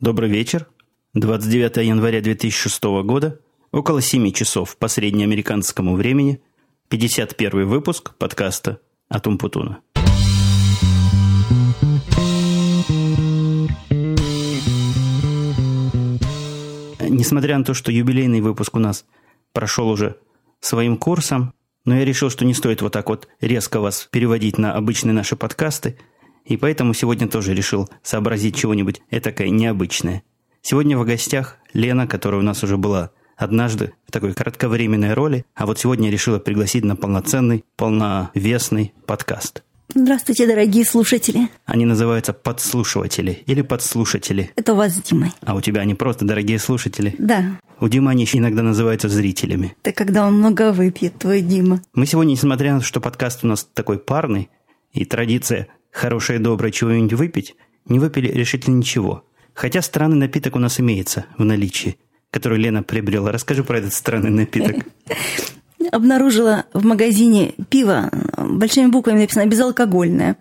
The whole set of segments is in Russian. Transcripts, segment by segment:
Добрый вечер. 29 января 2006 года, около 7 часов по среднеамериканскому времени, 51 выпуск подкаста «Атум Путуна». Несмотря на то, что юбилейный выпуск у нас прошел уже своим курсом, но я решил, что не стоит вот так вот резко вас переводить на обычные наши подкасты – и поэтому сегодня тоже решил сообразить чего-нибудь этакое необычное. Сегодня в гостях Лена, которая у нас уже была однажды в такой кратковременной роли, а вот сегодня решила пригласить на полноценный, полновесный подкаст. Здравствуйте, дорогие слушатели. Они называются подслушиватели или подслушатели. Это у вас с Димой. А у тебя они просто дорогие слушатели? Да. У Димы они еще иногда называются зрителями. Это когда он много выпьет, твой Дима. Мы сегодня, несмотря на то, что подкаст у нас такой парный, и традиция хорошее и доброе чего-нибудь выпить, не выпили решительно ничего. Хотя странный напиток у нас имеется в наличии, который Лена приобрела. Расскажи про этот странный напиток. Обнаружила в магазине пиво, большими буквами написано «безалкогольное».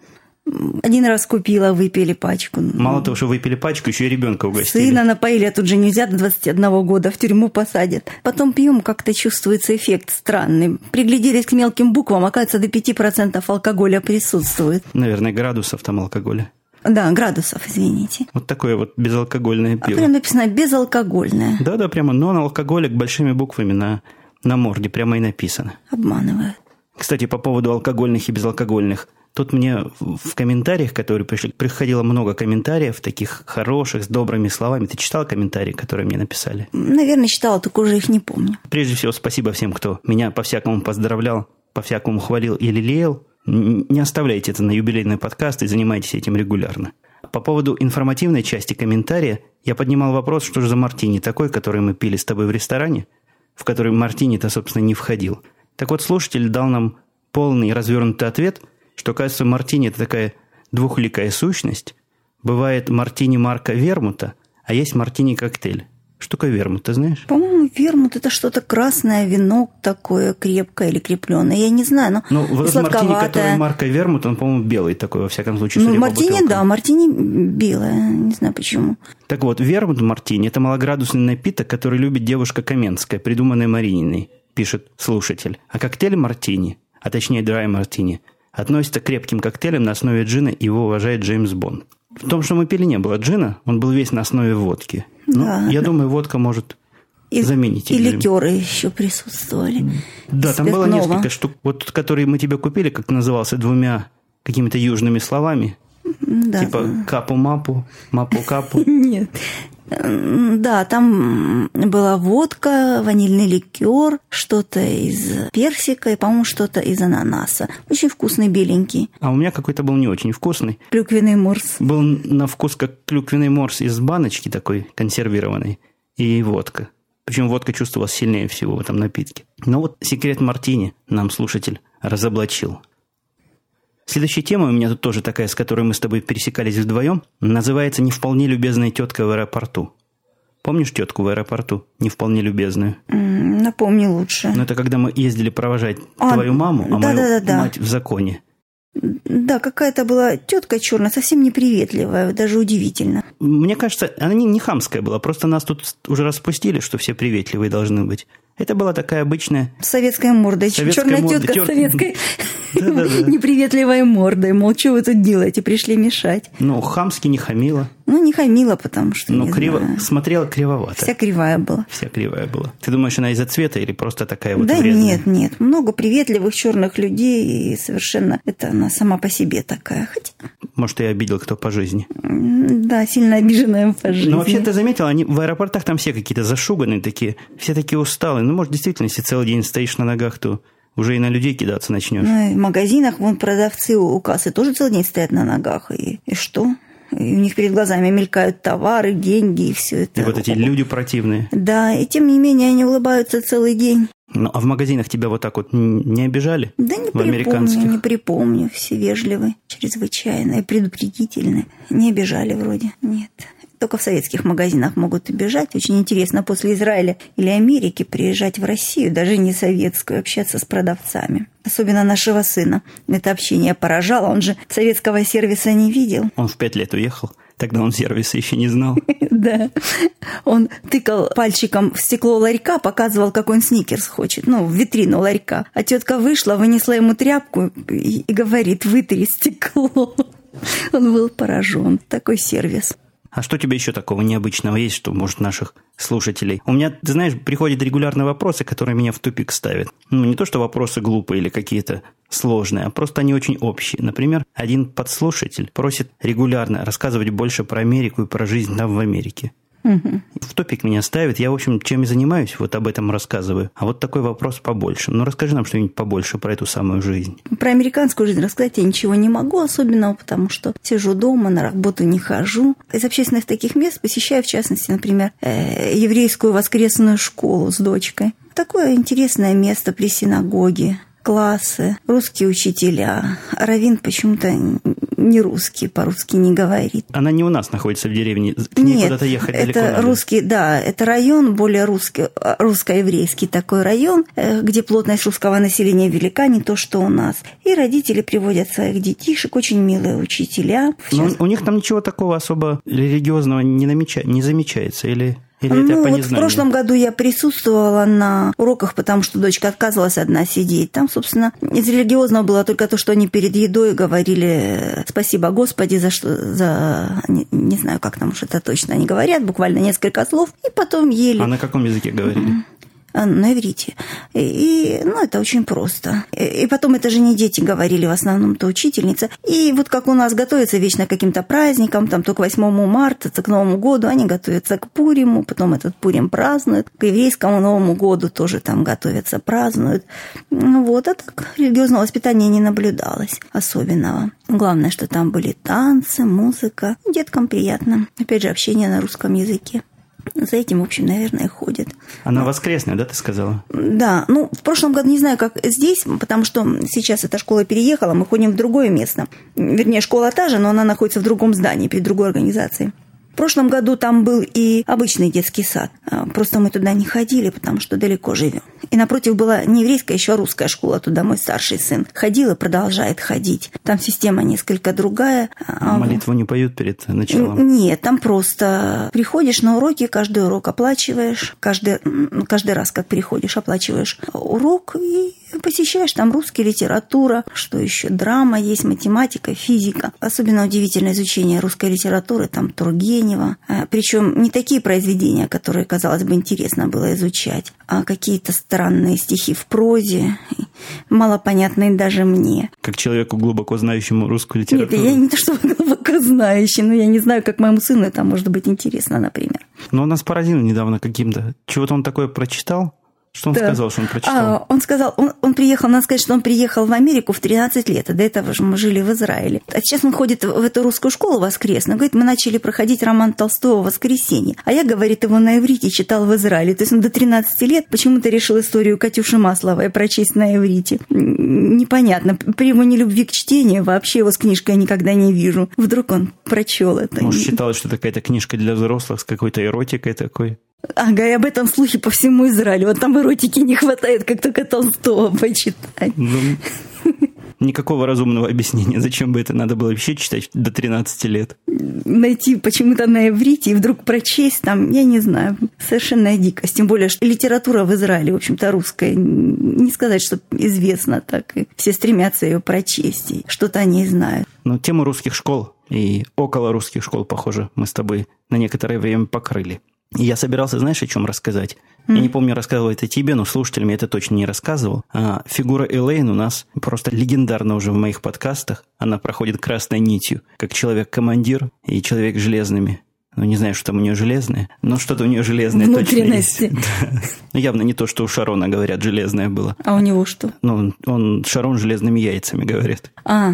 Один раз купила, выпили пачку. Мало того, что выпили пачку, еще и ребенка угостили. Сына напоили, а тут же нельзя до 21 года, в тюрьму посадят. Потом пьем, как-то чувствуется эффект странный. Пригляделись к мелким буквам, оказывается, до 5% алкоголя присутствует. Наверное, градусов там алкоголя. Да, градусов, извините. Вот такое вот безалкогольное А пиво. прям написано безалкогольное. Да-да, прямо нон-алкоголик большими буквами на, на морде прямо и написано. Обманывают. Кстати, по поводу алкогольных и безалкогольных. Тут мне в комментариях, которые пришли, приходило много комментариев, таких хороших, с добрыми словами. Ты читал комментарии, которые мне написали? Наверное, читала, только уже их не помню. Прежде всего, спасибо всем, кто меня по-всякому поздравлял, по-всякому хвалил и лелеял. Не оставляйте это на юбилейный подкаст и занимайтесь этим регулярно. По поводу информативной части комментария я поднимал вопрос, что же за мартини такой, который мы пили с тобой в ресторане, в который мартини-то, собственно, не входил. Так вот, слушатель дал нам полный развернутый ответ, что, кажется, мартини – это такая двухликая сущность. Бывает мартини марка вермута, а есть мартини-коктейль. Что такое вермут, ты знаешь? По-моему, вермут это что-то красное, вино такое крепкое или крепленное. Я не знаю, но Ну, вот мартини, который марка Вермут, он, по-моему, белый такой, во всяком случае, Ну, мартини, бутылкам. да, мартини белое. Не знаю почему. Так вот, Вермут мартини – это малоградусный напиток, который любит девушка Каменская, придуманная Марининой, пишет слушатель. А коктейль мартини, а точнее драй мартини, относится к крепким коктейлям на основе джина, и его уважает Джеймс Бонд. В том, что мы пили, не было джина, он был весь на основе водки. Ну, Да. я думаю, водка может И, заменить. и ликеры еще присутствовали. Да, там было несколько штук, вот который мы тебе купили, как назывался, двумя какими-то южными словами. Да. Типа капу-мапу, мапу-капу. Нет. М, Да, там была водка, ванильный ликер, что-то из персика и, по-моему, что-то из ананаса. Очень вкусный, беленький. А у меня какой-то был не очень вкусный. Клюквенный морс. Был на вкус как клюквенный морс из баночки такой консервированной и водка. Причем водка чувствовалась сильнее всего в этом напитке. Но вот секрет мартини нам слушатель разоблачил. Следующая тема у меня тут тоже такая, с которой мы с тобой пересекались вдвоем, называется «Не вполне любезная тетка в аэропорту». Помнишь тетку в аэропорту? Не вполне любезную. Напомни лучше. Но это когда мы ездили провожать А, твою маму, а мою да-да-да-да. мать в законе. Да, какая-то была тетка черная, совсем неприветливая, даже удивительно. Мне кажется, она не, не хамская была, просто нас тут уже распустили, что все приветливые должны быть. Это была такая обычная... Советская Черная морда, тетка с советской. неприветливой мордой. Мол, что вы тут делаете? Пришли мешать. Ну, хамски не хамила, Ну, не хамила, потому что, не криво, знаю, смотрела кривовато. вся кривая была. Вся кривая была. Ты думаешь, она из-за цвета или просто такая вот да вредная? нет, нет. Много приветливых черных людей, и совершенно это она сама по себе такая. Хотя, Может, я обидел кто по жизни. да, сильно обиженная по жизни. Но вообще, ты заметил, они в аэропортах там все какие-то зашуганные такие, все такие усталые. Ну, может, действительно, если целый день стоишь на ногах, то уже и на людей кидаться начнешь. Ну, в магазинах вон продавцы у кассы тоже целый день стоят на ногах. И, и что? И у них перед глазами мелькают товары, деньги и все это. И вот эти люди противные. Да, и тем не менее они улыбаются целый день. Ну, а в магазинах тебя вот так вот не обижали? Да не в припомню, американских? не припомню. Все вежливы, чрезвычайно и предупредительны. Не обижали вроде, нет. Только в советских магазинах могут обижать. Очень интересно после Израиля или Америки приезжать в Россию, даже не советскую, общаться с продавцами. Особенно нашего сына. Это общение поражало. Он же советского сервиса не видел. Он в пять лет уехал. Тогда он сервиса еще не знал. Да. Он тыкал пальчиком в стекло ларька, показывал, какой он сникерс хочет. Ну, в витрину ларька. А тетка вышла, вынесла ему тряпку и говорит, вытри стекло. Он был поражен. Такой сервис. А что тебе еще такого необычного есть, что может наших слушателей? У меня, ты знаешь, приходят регулярно вопросы, которые меня в тупик ставят. Ну, не то, что вопросы глупые или какие-то сложные, а просто они очень общие. Например, один подслушатель просит регулярно рассказывать больше про Америку и про жизнь там в Америке. Угу. В топик меня ставит. Я, в общем, чем и занимаюсь, вот об этом рассказываю. А вот такой вопрос побольше. Ну, расскажи нам что-нибудь побольше про эту самую жизнь. Про американскую жизнь рассказать я ничего не могу особенного, потому что сижу дома, на работу не хожу. Из общественных таких мест посещаю, в частности, например, э, еврейскую воскресную школу с дочкой. Такое интересное место при синагоге классы, русские учителя. Равин почему-то не русский, по-русски не говорит. Она не у нас находится в деревне, к ней Нет, куда-то ехать далеко это надо. русский, да, это район, более русский, русско-еврейский такой район, э, где плотность русского населения велика, не то, что у нас. И родители приводят своих детишек, очень милые учителя. Но у них там ничего такого особо религиозного не, намеча... не замечается, или... Или это ну, по вот в прошлом году я присутствовала на уроках, потому что дочка отказывалась одна сидеть. Там, собственно, из религиозного было только то, что они перед едой говорили «Спасибо, Господи, за что...» за Не, не знаю, как там уж это точно они говорят, буквально несколько слов, и потом ели. А на каком языке говорили? А, на иврите. И, ну, это очень просто. И, потом это же не дети говорили, в основном-то учительница. И вот как у нас готовятся вечно к каким-то праздникам, там то к 8 марта, то к Новому году, они готовятся к Пуриму, потом этот Пурим празднуют, к еврейскому Новому году тоже там готовятся, празднуют. Ну вот, а так религиозного воспитания не наблюдалось особенного. Главное, что там были танцы, музыка. Деткам приятно. Опять же, общение на русском языке. За этим, в общем, наверное, ходит. Она воскресная, да, ты сказала? Да. Ну, в прошлом году не знаю, как здесь, потому что сейчас эта школа переехала, мы ходим в другое место. Вернее, школа та же, но она находится в другом здании, при другой организации. В прошлом году там был и обычный детский сад. А, просто мы туда не ходили, потому что далеко живем. И напротив была не еврейская, еще русская школа. Туда мой старший сын ходил и продолжает ходить. Там система несколько другая. А молитву не поют перед началом? Нет, там просто приходишь на уроки, каждый урок оплачиваешь. Каждый, каждый раз, как приходишь, оплачиваешь урок и посещаешь там русская литература, что еще, драма есть, математика, физика. Особенно удивительное изучение русской литературы, там Тургенева. Причем не такие произведения, которые, казалось бы, интересно было изучать, а какие-то странные стихи в прозе, малопонятные даже мне. Как человеку, глубоко знающему русскую литературу. Нет, я не то что глубоко знающий, но я не знаю, как моему сыну это может быть интересно, например. Но он нас поразил недавно каким-то. Чего-то он такое прочитал, что он да. сказал, что он прочитал? А, он сказал, он, он приехал, надо сказать, что он приехал в Америку в 13 лет, а до этого же мы жили в Израиле. А сейчас он ходит в эту русскую школу воскресную. Говорит, мы начали проходить роман Толстого «Воскресенье». А я, говорит, его на иврите читал в Израиле. То есть он до 13 лет почему-то решил историю Катюши Масловой прочесть на иврите. Непонятно. При его нелюбви к чтению вообще его с книжкой я никогда не вижу. Вдруг он прочел это. Может, считалось, что это какая-то книжка для взрослых с какой-то эротикой такой? Ага, и об этом слухи по всему Израилю. Вот там эротики не хватает, как только Толстого почитать. Ну, никакого разумного объяснения. Зачем бы это надо было вообще читать до 13 лет? Найти почему-то на иврите и вдруг прочесть там, я не знаю, совершенная дикость. Тем более, что литература в Израиле, в общем-то, русская, не сказать, что известна так. И все стремятся ее прочесть, и что-то они знают. Ну, тему русских школ и около русских школ, похоже, мы с тобой на некоторое время покрыли. Я собирался, знаешь, о чем рассказать? Mm. Я не помню, рассказывал это тебе, но слушателям я это точно не рассказывал. А фигура Элейн у нас просто легендарна уже в моих подкастах. Она проходит красной нитью, как человек-командир и человек железными. Ну, не знаю, что там у нее железное, но что-то у нее железное точно есть. Да. Ну, явно не то, что у Шарона, говорят, железное было. А у него что? Ну, он Шарон железными яйцами, говорят. А,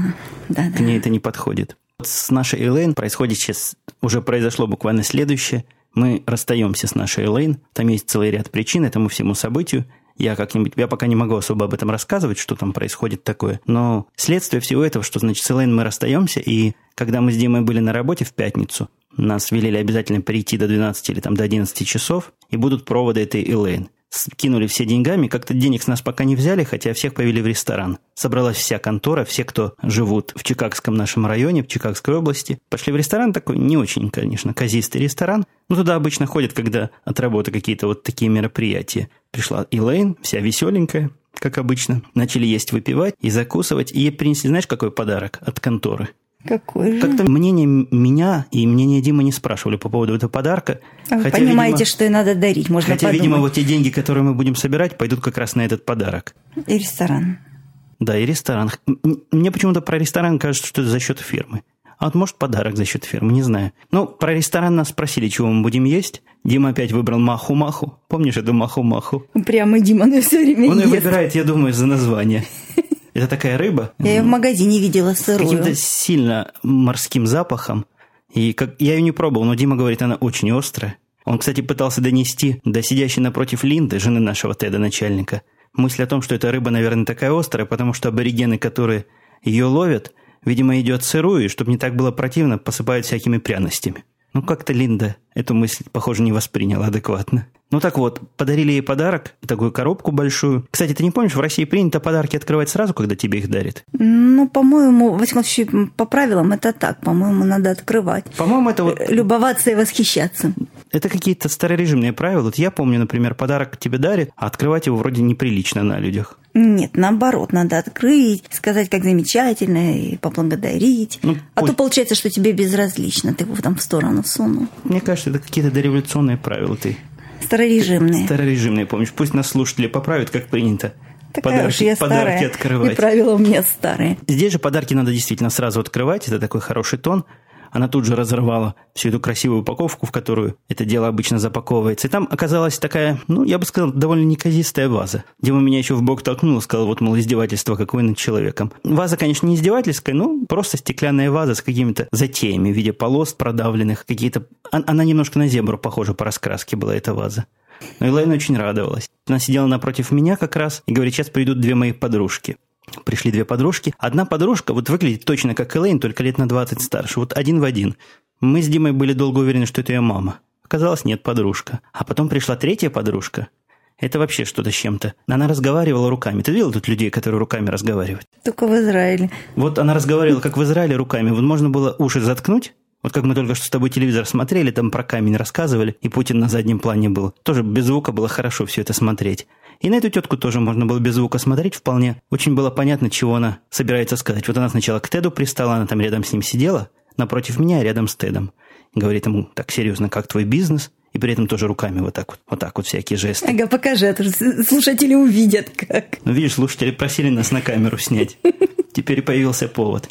да-да. К ней это не подходит. Вот с нашей Элейн происходит сейчас, уже произошло буквально следующее – мы расстаемся с нашей Элейн. Там есть целый ряд причин этому всему событию. Я как-нибудь, я пока не могу особо об этом рассказывать, что там происходит такое. Но следствие всего этого, что, значит, с Элейн мы расстаемся, и когда мы с Димой были на работе в пятницу, нас велели обязательно прийти до 12 или там до 11 часов, и будут проводы этой Элейн. Скинули все деньгами, как-то денег с нас пока не взяли, хотя всех повели в ресторан. Собралась вся контора, все, кто живут в Чикагском нашем районе, в Чикагской области. Пошли в ресторан, такой не очень, конечно, казистый ресторан. Но туда обычно ходят, когда от работы какие-то вот такие мероприятия. Пришла Элейн, вся веселенькая, как обычно. Начали есть, выпивать и закусывать. И ей принесли, знаешь, какой подарок от конторы? Какой же? Как-то мнение меня и мнение Димы не спрашивали по поводу этого подарка. А вы хотя, понимаете, видимо, что и надо дарить, можно Хотя, подумать. видимо, вот те деньги, которые мы будем собирать, пойдут как раз на этот подарок. И ресторан. Да, и ресторан. Мне почему-то про ресторан кажется, что это за счет фирмы. А вот может подарок за счет фирмы, не знаю. Ну, про ресторан нас спросили, чего мы будем есть. Дима опять выбрал маху-маху. Помнишь эту маху-маху? Прямо Дима на все время Он ест. ее выбирает, я думаю, за название. Это такая рыба. Я ее в магазине видела сырую. С каким-то сильно морским запахом. И как, я ее не пробовал, но Дима говорит, она очень острая. Он, кстати, пытался донести до сидящей напротив Линды, жены нашего Теда, начальника, мысль о том, что эта рыба, наверное, такая острая, потому что аборигены, которые ее ловят, видимо, идет сырую, и чтобы не так было противно, посыпают всякими пряностями. Ну, как-то Линда эту мысль, похоже, не восприняла адекватно. Ну так вот, подарили ей подарок, такую коробку большую. Кстати, ты не помнишь, в России принято подарки открывать сразу, когда тебе их дарят? Ну, по-моему, во всяком случае, по правилам это так. По-моему, надо открывать. По-моему, это вот... Любоваться и восхищаться. Это какие-то старорежимные правила. Вот я помню, например, подарок тебе дарят, а открывать его вроде неприлично на людях. Нет, наоборот, надо открыть, сказать, как замечательно, и поблагодарить. Ну, а пусть... то получается, что тебе безразлично, ты его там в сторону сунул. Мне кажется, это какие-то дореволюционные правила ты Старорежимные. Старорежимные, помнишь. Пусть нас слушатели поправят, как принято. Такая подарки, я подарки старая, открывать. И правила у меня старые. Здесь же подарки надо действительно сразу открывать. Это такой хороший тон. Она тут же разорвала всю эту красивую упаковку, в которую это дело обычно запаковывается. И там оказалась такая, ну, я бы сказал, довольно неказистая ваза. Дима меня еще в бок толкнул, сказал, вот, мол, издевательство какое над человеком. Ваза, конечно, не издевательская, но просто стеклянная ваза с какими-то затеями в виде полос продавленных, какие-то... Она немножко на зебру похожа по раскраске была, эта ваза. Но Элайна очень радовалась. Она сидела напротив меня как раз и говорит, сейчас придут две мои подружки. Пришли две подружки. Одна подружка вот выглядит точно как Элейн, только лет на 20 старше. Вот один в один. Мы с Димой были долго уверены, что это ее мама. Оказалось, нет, подружка. А потом пришла третья подружка. Это вообще что-то с чем-то. Она разговаривала руками. Ты видел тут людей, которые руками разговаривают? Только в Израиле. Вот она разговаривала, как в Израиле, руками. Вот можно было уши заткнуть, вот как мы только что с тобой телевизор смотрели, там про камень рассказывали, и Путин на заднем плане был. Тоже без звука было хорошо все это смотреть. И на эту тетку тоже можно было без звука смотреть вполне. Очень было понятно, чего она собирается сказать. Вот она сначала к Теду пристала, она там рядом с ним сидела, напротив меня, рядом с Тедом. Говорит ему так серьезно, как твой бизнес? И при этом тоже руками вот так вот, вот так вот всякие жесты. Ага, покажи, а то слушатели увидят как. Ну, видишь, слушатели просили нас на камеру снять. Теперь появился повод.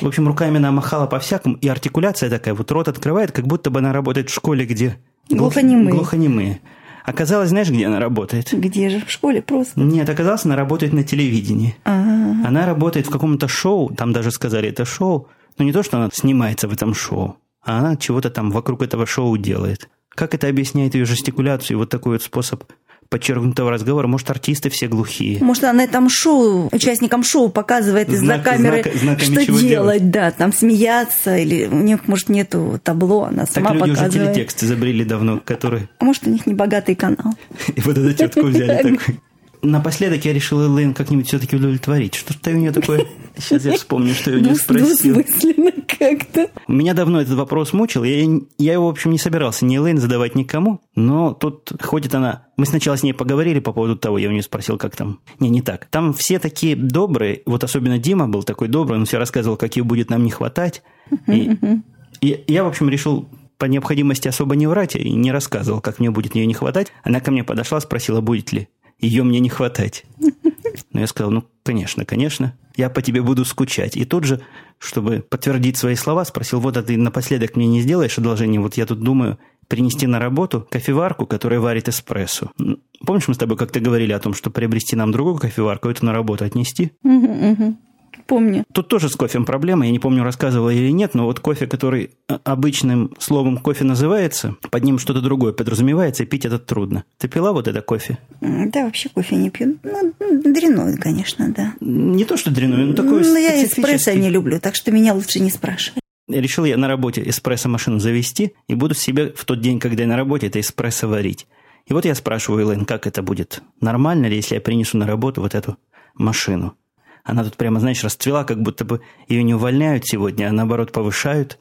В общем, руками она махала по-всякому, и артикуляция такая, вот рот открывает, как будто бы она работает в школе, где... Глухонемые. Глухонемые. Оказалось, знаешь, где она работает? Где же? В школе просто? Нет, оказалось, она работает на телевидении. А-а-а. Она работает в каком-то шоу, там даже сказали, это шоу. Но не то, что она снимается в этом шоу, а она чего-то там вокруг этого шоу делает. Как это объясняет ее жестикуляцию, вот такой вот способ подчеркнутого разговора. Может, артисты все глухие. Может, она на этом шоу, участникам шоу показывает из-за камеры, знак, что делать, делать, да, там смеяться, или у них, может, нету табло, она сама так люди показывает. уже телетекст изобрели давно, который... А может, у них не богатый канал. И вот эту тетку взяли такой напоследок я решил Элэйн как-нибудь все-таки удовлетворить. Что-то у нее такое... Сейчас я вспомню, что я у нее спросил. Двусмысленно как-то. Меня давно этот вопрос мучил. Я, я его, в общем, не собирался ни Элэйн задавать никому. Но тут ходит она... Мы сначала с ней поговорили по поводу того, я у нее спросил, как там. Не, не так. Там все такие добрые. Вот особенно Дима был такой добрый. Он все рассказывал, как ее будет нам не хватать. И, и я, в общем, решил по необходимости особо не врать и не рассказывал, как мне будет ее не хватать. Она ко мне подошла, спросила, будет ли ее мне не хватать. Но я сказал, ну, конечно, конечно, я по тебе буду скучать. И тут же, чтобы подтвердить свои слова, спросил, вот, а ты напоследок мне не сделаешь одолжение? Вот я тут думаю принести на работу кофеварку, которая варит эспрессо. Помнишь, мы с тобой как-то говорили о том, что приобрести нам другую кофеварку, эту на работу отнести? Угу, угу помню. Тут тоже с кофем проблема. Я не помню, рассказывала или нет, но вот кофе, который э, обычным словом кофе называется, под ним что-то другое подразумевается, и пить это трудно. Ты пила вот это кофе? Да, вообще кофе не пью. Ну, дряной, конечно, да. Не то, что дряной, но такой Ну, я эспрессо не люблю, так что меня лучше не спрашивай. Решил я на работе эспрессо-машину завести и буду себе в тот день, когда я на работе, это эспрессо варить. И И вот я спрашиваю Элэйн, как это будет? Нормально ли, если я принесу на работу вот эту машину? Она тут прямо, знаешь, расцвела, как будто бы ее не увольняют сегодня, а наоборот повышают.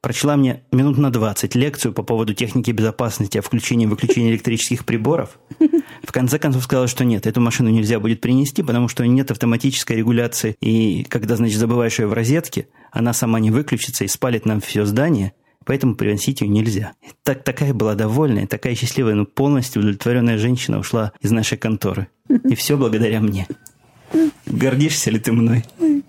Прочла мне минут на 20 лекцию по поводу техники безопасности о включении и выключении электрических приборов. В конце концов сказала, что нет, эту машину нельзя будет принести, потому что нет автоматической регуляции. И когда, значит, забываешь ее в розетке, она сама не выключится и спалит нам все здание – Поэтому приносить ее нельзя. Так, такая была довольная, такая счастливая, но ну, полностью удовлетворенная женщина ушла из нашей конторы. И все благодаря мне. Гордишься ли ты мной?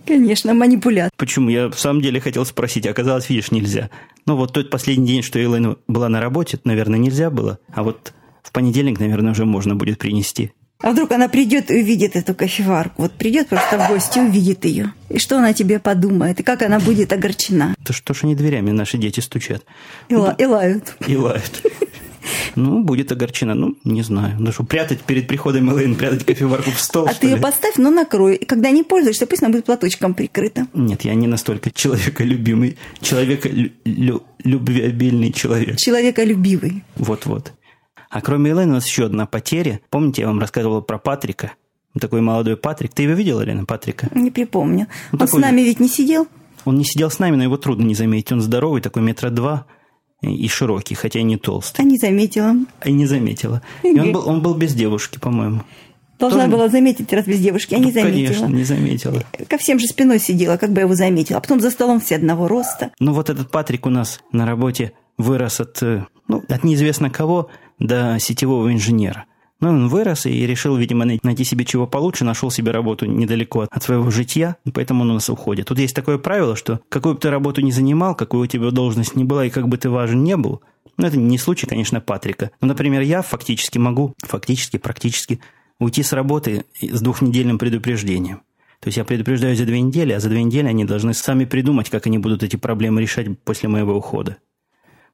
Конечно, манипулят. Почему? Я в самом деле хотел спросить, оказалось, видишь, нельзя. Ну, вот тот последний день, что Элэйн была на работе, наверное, нельзя было. А вот в понедельник, наверное, уже можно будет принести. А вдруг она придет и увидит эту кофеварку? Вот придет просто в гости, увидит ее. И что она тебе подумает? И как она будет огорчена? Да что ж они дверями наши дети стучат? И, ла- и лают. И лают. Ну, будет огорчена. Ну, не знаю. Ну, что, прятать перед приходом Элэйн, прятать кофеварку в стол, А ты ее поставь, но накрой. И когда не пользуешься, пусть она будет платочком прикрыта. Нет, я не настолько человеколюбимый, человеколюбвеобильный человек. Человеколюбивый. Вот-вот. А кроме Элэйн у нас еще одна потеря. Помните, я вам рассказывал про Патрика? Такой молодой Патрик. Ты его видела, Лена, Патрика? Не припомню. Ну, Он с нами ведь не сидел? Он не сидел с нами, но его трудно не заметить. Он здоровый, такой метра два и широкий, хотя и не толстый. А не заметила. А не заметила. И он был, он был без девушки, по-моему. Должна Тоже... была заметить, раз без девушки, а не заметила. Конечно, не заметила. Ко всем же спиной сидела, как бы я его заметила. А потом за столом все одного роста. Ну вот этот Патрик у нас на работе вырос от, э, ну, от неизвестно кого до сетевого инженера. Но он вырос и решил, видимо, найти себе чего получше, нашел себе работу недалеко от своего житья, и поэтому он у нас уходит. Тут есть такое правило, что какую бы ты работу ни занимал, какую у тебя должность ни была, и как бы ты важен не был, ну, это не случай, конечно, Патрика. Но, например, я фактически могу, фактически, практически, уйти с работы с двухнедельным предупреждением. То есть я предупреждаю за две недели, а за две недели они должны сами придумать, как они будут эти проблемы решать после моего ухода.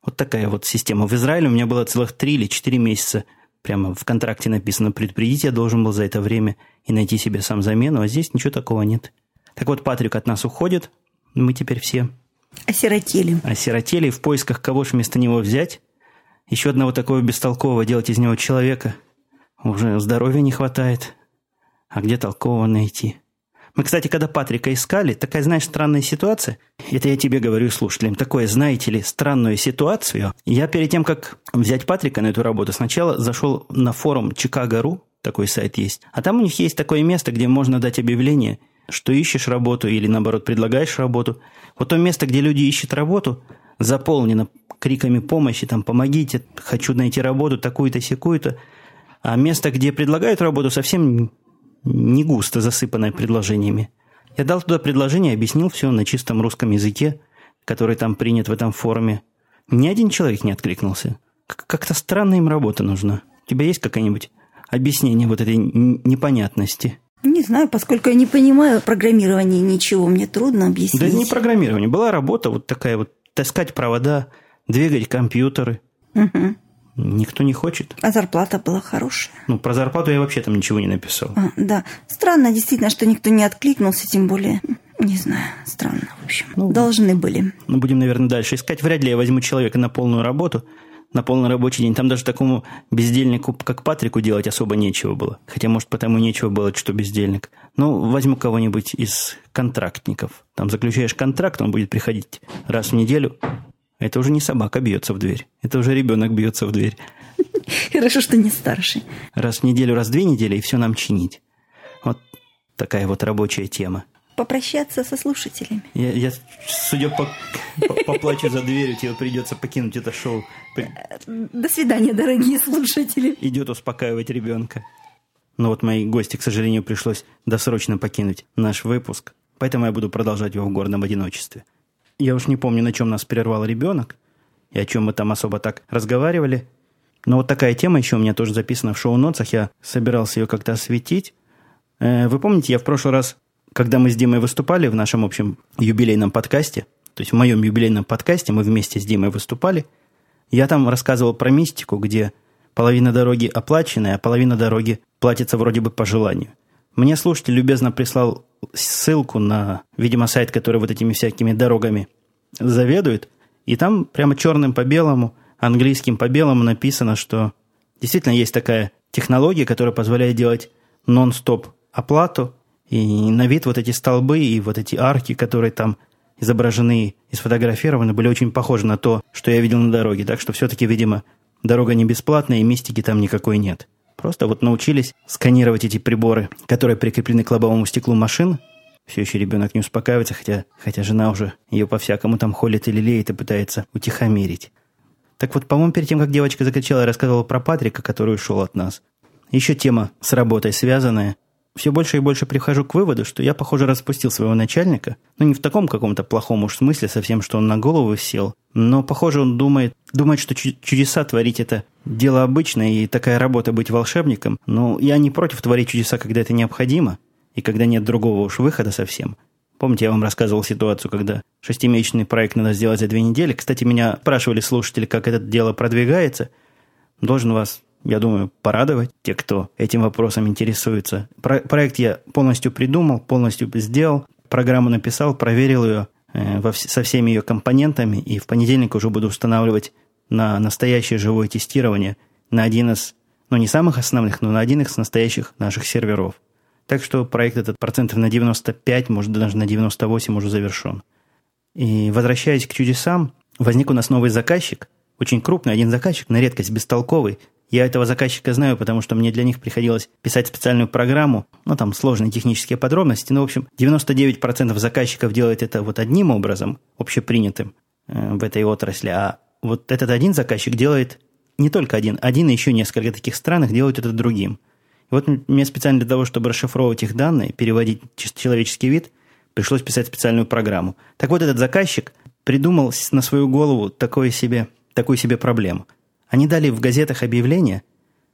Вот такая вот система. В Израиле у меня было целых три или четыре месяца. Прямо в контракте написано, предупредить я должен был за это время и найти себе сам замену, а здесь ничего такого нет. Так вот, Патрик от нас уходит, мы теперь все... Осиротели. Осиротели, в поисках кого же вместо него взять. Еще одного такого бестолкового делать из него человека. Уже здоровья не хватает. А где толкового найти? Мы, кстати, когда Патрика искали, такая, знаешь, странная ситуация. Это я тебе говорю слушателям. Такое, знаете ли, странную ситуацию. Я перед тем, как взять Патрика на эту работу, сначала зашел на форум Чикаго.ру, такой сайт есть. А там у них есть такое место, где можно дать объявление, что ищешь работу или, наоборот, предлагаешь работу. Вот то место, где люди ищут работу, заполнено криками помощи, там, помогите, хочу найти работу, такую-то, секую-то. А место, где предлагают работу, совсем не густо засыпанное предложениями. Я дал туда предложение, объяснил все на чистом русском языке, который там принят в этом форуме. Ни один человек не откликнулся. Как-то странная им работа нужна. У тебя есть какое-нибудь объяснение вот этой непонятности? Не знаю, поскольку я не понимаю программирования ничего, мне трудно объяснить. Да не программирование. Была работа вот такая вот, таскать провода, двигать компьютеры. Угу. Никто не хочет. А зарплата была хорошая. Ну, про зарплату я вообще там ничего не написал. А, да. Странно, действительно, что никто не откликнулся, тем более, не знаю, странно, в общем. Ну, Должны были. Ну, будем, наверное, дальше искать. Вряд ли я возьму человека на полную работу, на полный рабочий день. Там даже такому бездельнику, как Патрику, делать особо нечего было. Хотя, может, потому и нечего было, что бездельник. Ну, возьму кого-нибудь из контрактников. Там заключаешь контракт, он будет приходить раз в неделю, это уже не собака бьется в дверь. Это уже ребенок бьется в дверь. Хорошо, что не старший. Раз в неделю, раз в две недели, и все нам чинить. Вот такая вот рабочая тема. Попрощаться со слушателями. Я, я судя по, по, поплачу за дверью, тебе придется покинуть это шоу. До свидания, дорогие слушатели. Идет успокаивать ребенка. Но вот моей гости, к сожалению, пришлось досрочно покинуть наш выпуск. Поэтому я буду продолжать его в гордом одиночестве. Я уж не помню, на чем нас прервал ребенок и о чем мы там особо так разговаривали. Но вот такая тема еще у меня тоже записана в шоу-нотсах. Я собирался ее как-то осветить. Э, вы помните, я в прошлый раз, когда мы с Димой выступали в нашем общем юбилейном подкасте, то есть в моем юбилейном подкасте мы вместе с Димой выступали, я там рассказывал про мистику, где половина дороги оплаченная, а половина дороги платится вроде бы по желанию. Мне слушатель любезно прислал ссылку на, видимо, сайт, который вот этими всякими дорогами заведует, и там прямо черным по белому, английским по белому написано, что Действительно, есть такая технология, которая позволяет делать нон-стоп оплату, и на вид вот эти столбы и вот эти арки, которые там изображены и сфотографированы, были очень похожи на то, что я видел на дороге. Так что все-таки, видимо, дорога не бесплатная, и мистики там никакой нет. Просто вот научились сканировать эти приборы, которые прикреплены к лобовому стеклу машин. Все еще ребенок не успокаивается, хотя, хотя жена уже ее по-всякому там холит или леет и пытается утихомирить. Так вот, по-моему, перед тем, как девочка закричала, я рассказывал про Патрика, который ушел от нас. Еще тема с работой связанная. Все больше и больше прихожу к выводу, что я, похоже, распустил своего начальника. Ну, не в таком каком-то плохом уж смысле, совсем, что он на голову сел. Но, похоже, он думает, думает, что чудеса творить это дело обычное, и такая работа быть волшебником. Но я не против творить чудеса, когда это необходимо, и когда нет другого уж выхода совсем. Помните, я вам рассказывал ситуацию, когда шестимесячный проект надо сделать за две недели. Кстати, меня спрашивали слушатели, как это дело продвигается. Должен вас, я думаю, порадовать, те, кто этим вопросом интересуется. Про- проект я полностью придумал, полностью сделал, программу написал, проверил ее э, во вс- со всеми ее компонентами, и в понедельник уже буду устанавливать на настоящее живое тестирование на один из, ну не самых основных, но на один из настоящих наших серверов. Так что проект этот процентов на 95, может даже на 98 уже завершен. И возвращаясь к чудесам, возник у нас новый заказчик, очень крупный, один заказчик, на редкость бестолковый. Я этого заказчика знаю, потому что мне для них приходилось писать специальную программу, ну там сложные технические подробности, но в общем 99% заказчиков делает это вот одним образом, общепринятым э, в этой отрасли, а вот этот один заказчик делает не только один, один и еще несколько таких странных делают это другим – вот мне специально для того, чтобы расшифровывать их данные, переводить человеческий вид, пришлось писать специальную программу. Так вот, этот заказчик придумал на свою голову такое себе, такую себе проблему. Они дали в газетах объявление,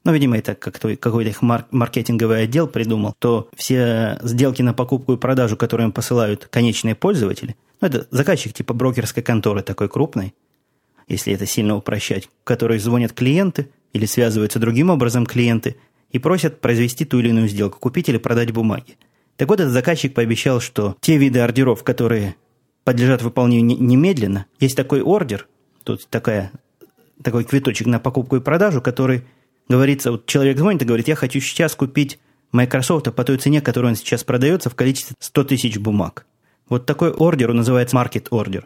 ну, видимо, это какой-то их маркетинговый отдел придумал, то все сделки на покупку и продажу, которые им посылают конечные пользователи, ну, это заказчик типа брокерской конторы такой крупной, если это сильно упрощать, которые звонят клиенты или связываются другим образом клиенты – и просят произвести ту или иную сделку, купить или продать бумаги. Так вот, этот заказчик пообещал, что те виды ордеров, которые подлежат выполнению немедленно, есть такой ордер, тут такая, такой квиточек на покупку и продажу, который говорится, вот человек звонит и говорит, я хочу сейчас купить Microsoft по той цене, которую он сейчас продается в количестве 100 тысяч бумаг. Вот такой ордер, называется market order.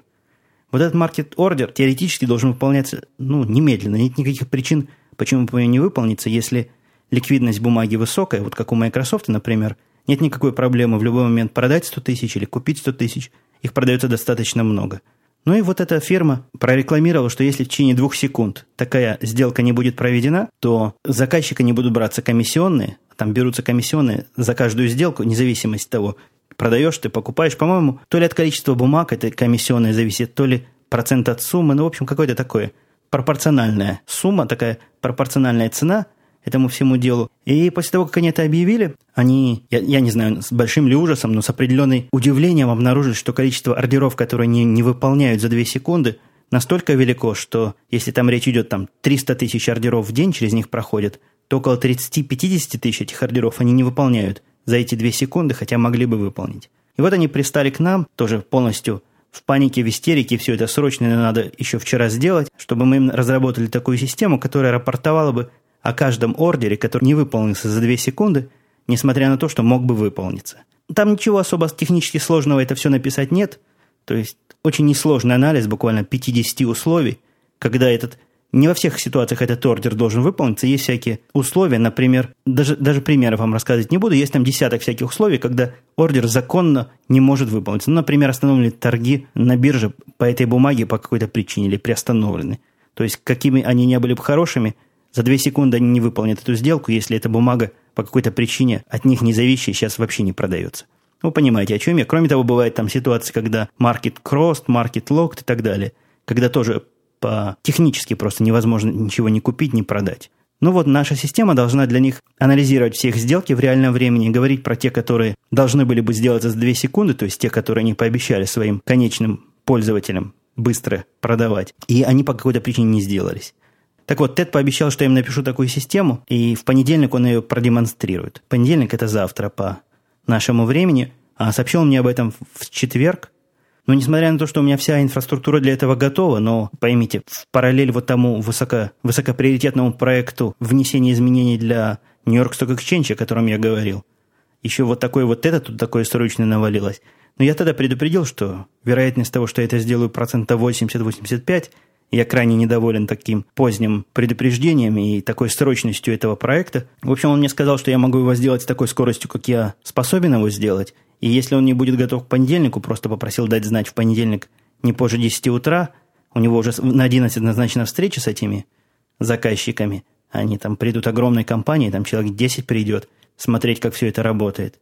Вот этот market order теоретически должен выполняться ну, немедленно. Нет никаких причин, почему бы не выполниться, если ликвидность бумаги высокая, вот как у Microsoft, например, нет никакой проблемы в любой момент продать 100 тысяч или купить 100 тысяч. Их продается достаточно много. Ну и вот эта фирма прорекламировала, что если в течение двух секунд такая сделка не будет проведена, то заказчика не будут браться комиссионные, там берутся комиссионные за каждую сделку, независимость от того, продаешь ты, покупаешь, по-моему, то ли от количества бумаг это комиссионное зависит, то ли процент от суммы, ну, в общем, какое-то такое пропорциональная сумма, такая пропорциональная цена – этому всему делу. И после того, как они это объявили, они, я, я не знаю, с большим ли ужасом, но с определенным удивлением обнаружили, что количество ордеров, которые они не выполняют за 2 секунды, настолько велико, что если там речь идет там 300 тысяч ордеров в день через них проходят, то около 30-50 тысяч этих ордеров они не выполняют за эти 2 секунды, хотя могли бы выполнить. И вот они пристали к нам, тоже полностью в панике, в истерике, все это срочно надо еще вчера сделать, чтобы мы им разработали такую систему, которая рапортовала бы о каждом ордере, который не выполнился за 2 секунды, несмотря на то, что мог бы выполниться. Там ничего особо технически сложного это все написать нет. То есть очень несложный анализ, буквально 50 условий, когда этот не во всех ситуациях этот ордер должен выполниться. Есть всякие условия, например, даже, даже примеров вам рассказывать не буду. Есть там десяток всяких условий, когда ордер законно не может выполниться. Ну, например, остановлены торги на бирже по этой бумаге по какой-то причине или приостановлены. То есть, какими они не были бы хорошими – за две секунды они не выполнят эту сделку, если эта бумага по какой-то причине от них не зависящая сейчас вообще не продается. Вы понимаете, о чем я. Кроме того, бывают там ситуации, когда market crossed, market locked и так далее, когда тоже по технически просто невозможно ничего не купить, не продать. Ну вот наша система должна для них анализировать все их сделки в реальном времени, говорить про те, которые должны были бы сделаться за 2 секунды, то есть те, которые они пообещали своим конечным пользователям быстро продавать. И они по какой-то причине не сделались. Так вот, Тед пообещал, что я им напишу такую систему, и в понедельник он ее продемонстрирует. Понедельник – это завтра по нашему времени, а сообщил мне об этом в четверг. Но несмотря на то, что у меня вся инфраструктура для этого готова, но поймите, в параллель вот тому высоко, высокоприоритетному проекту внесения изменений для Нью-Йорк Stock Exchange, о котором я говорил, еще вот такое вот это тут такое срочное навалилось. Но я тогда предупредил, что вероятность того, что я это сделаю процента 80-85, я крайне недоволен таким поздним предупреждением и такой срочностью этого проекта. В общем, он мне сказал, что я могу его сделать с такой скоростью, как я способен его сделать. И если он не будет готов к понедельнику, просто попросил дать знать в понедельник не позже 10 утра, у него уже на 11 назначена встреча с этими заказчиками. Они там придут огромной компанией, там человек 10 придет смотреть, как все это работает.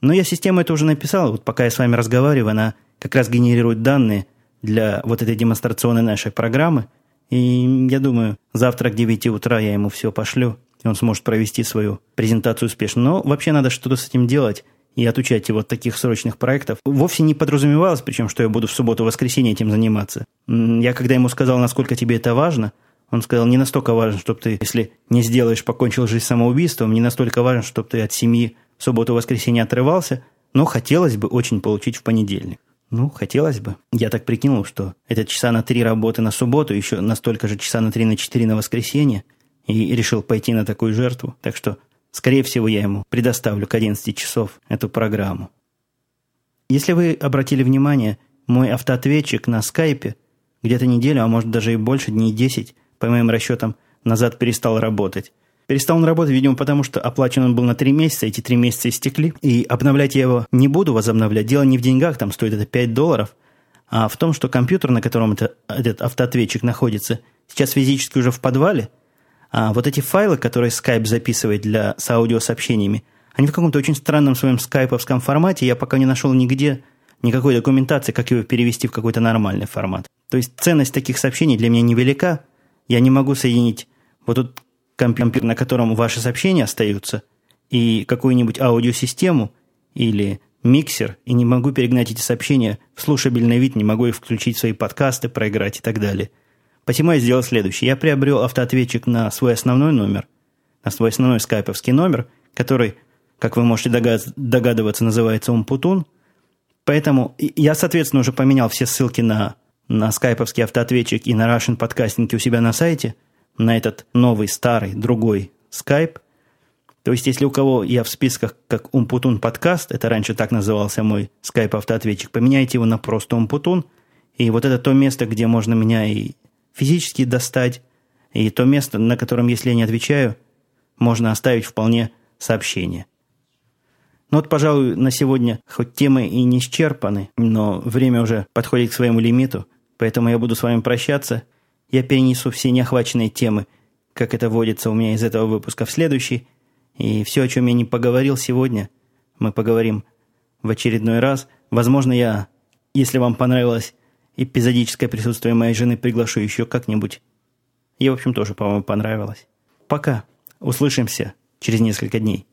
Но я систему это уже написал, вот пока я с вами разговариваю, она как раз генерирует данные для вот этой демонстрационной нашей программы. И я думаю, завтра к 9 утра я ему все пошлю, и он сможет провести свою презентацию успешно. Но вообще надо что-то с этим делать и отучать его от таких срочных проектов. Вовсе не подразумевалось, причем, что я буду в субботу-воскресенье этим заниматься. Я когда ему сказал, насколько тебе это важно, он сказал, не настолько важно, чтобы ты, если не сделаешь, покончил жизнь самоубийством, не настолько важно, чтобы ты от семьи в субботу-воскресенье отрывался, но хотелось бы очень получить в понедельник. Ну, хотелось бы. Я так прикинул, что это часа на три работы на субботу, еще настолько же часа на три на четыре на воскресенье, и решил пойти на такую жертву. Так что Скорее всего, я ему предоставлю к 11 часов эту программу. Если вы обратили внимание, мой автоответчик на скайпе где-то неделю, а может даже и больше, дней 10, по моим расчетам, назад перестал работать. Перестал он работать, видимо, потому что оплачен он был на 3 месяца, эти 3 месяца истекли, и обновлять я его не буду возобновлять. Дело не в деньгах, там стоит это 5 долларов, а в том, что компьютер, на котором это, этот автоответчик находится, сейчас физически уже в подвале – а вот эти файлы, которые Skype записывает для, с аудиосообщениями, они в каком-то очень странном своем скайповском формате. Я пока не нашел нигде никакой документации, как его перевести в какой-то нормальный формат. То есть ценность таких сообщений для меня невелика. Я не могу соединить вот тут компьютер, на котором ваши сообщения остаются, и какую-нибудь аудиосистему или миксер, и не могу перегнать эти сообщения в слушабельный вид, не могу их включить в свои подкасты, проиграть и так далее – Посему я сделал следующее. Я приобрел автоответчик на свой основной номер, на свой основной скайповский номер, который, как вы можете догадываться, называется Умпутун. Поэтому я, соответственно, уже поменял все ссылки на, на скайповский автоответчик и на Russian подкастинг у себя на сайте, на этот новый, старый, другой скайп. То есть, если у кого я в списках как Умпутун подкаст, это раньше так назывался мой скайп автоответчик, поменяйте его на просто Умпутун, и вот это то место, где можно меня и физически достать, и то место, на котором, если я не отвечаю, можно оставить вполне сообщение. Ну вот, пожалуй, на сегодня хоть темы и не исчерпаны, но время уже подходит к своему лимиту, поэтому я буду с вами прощаться. Я перенесу все неохваченные темы, как это водится у меня из этого выпуска в следующий, и все, о чем я не поговорил сегодня, мы поговорим в очередной раз. Возможно, я, если вам понравилось эпизодическое присутствие моей жены приглашу еще как-нибудь. Ей, в общем, тоже, по-моему, понравилось. Пока. Услышимся через несколько дней.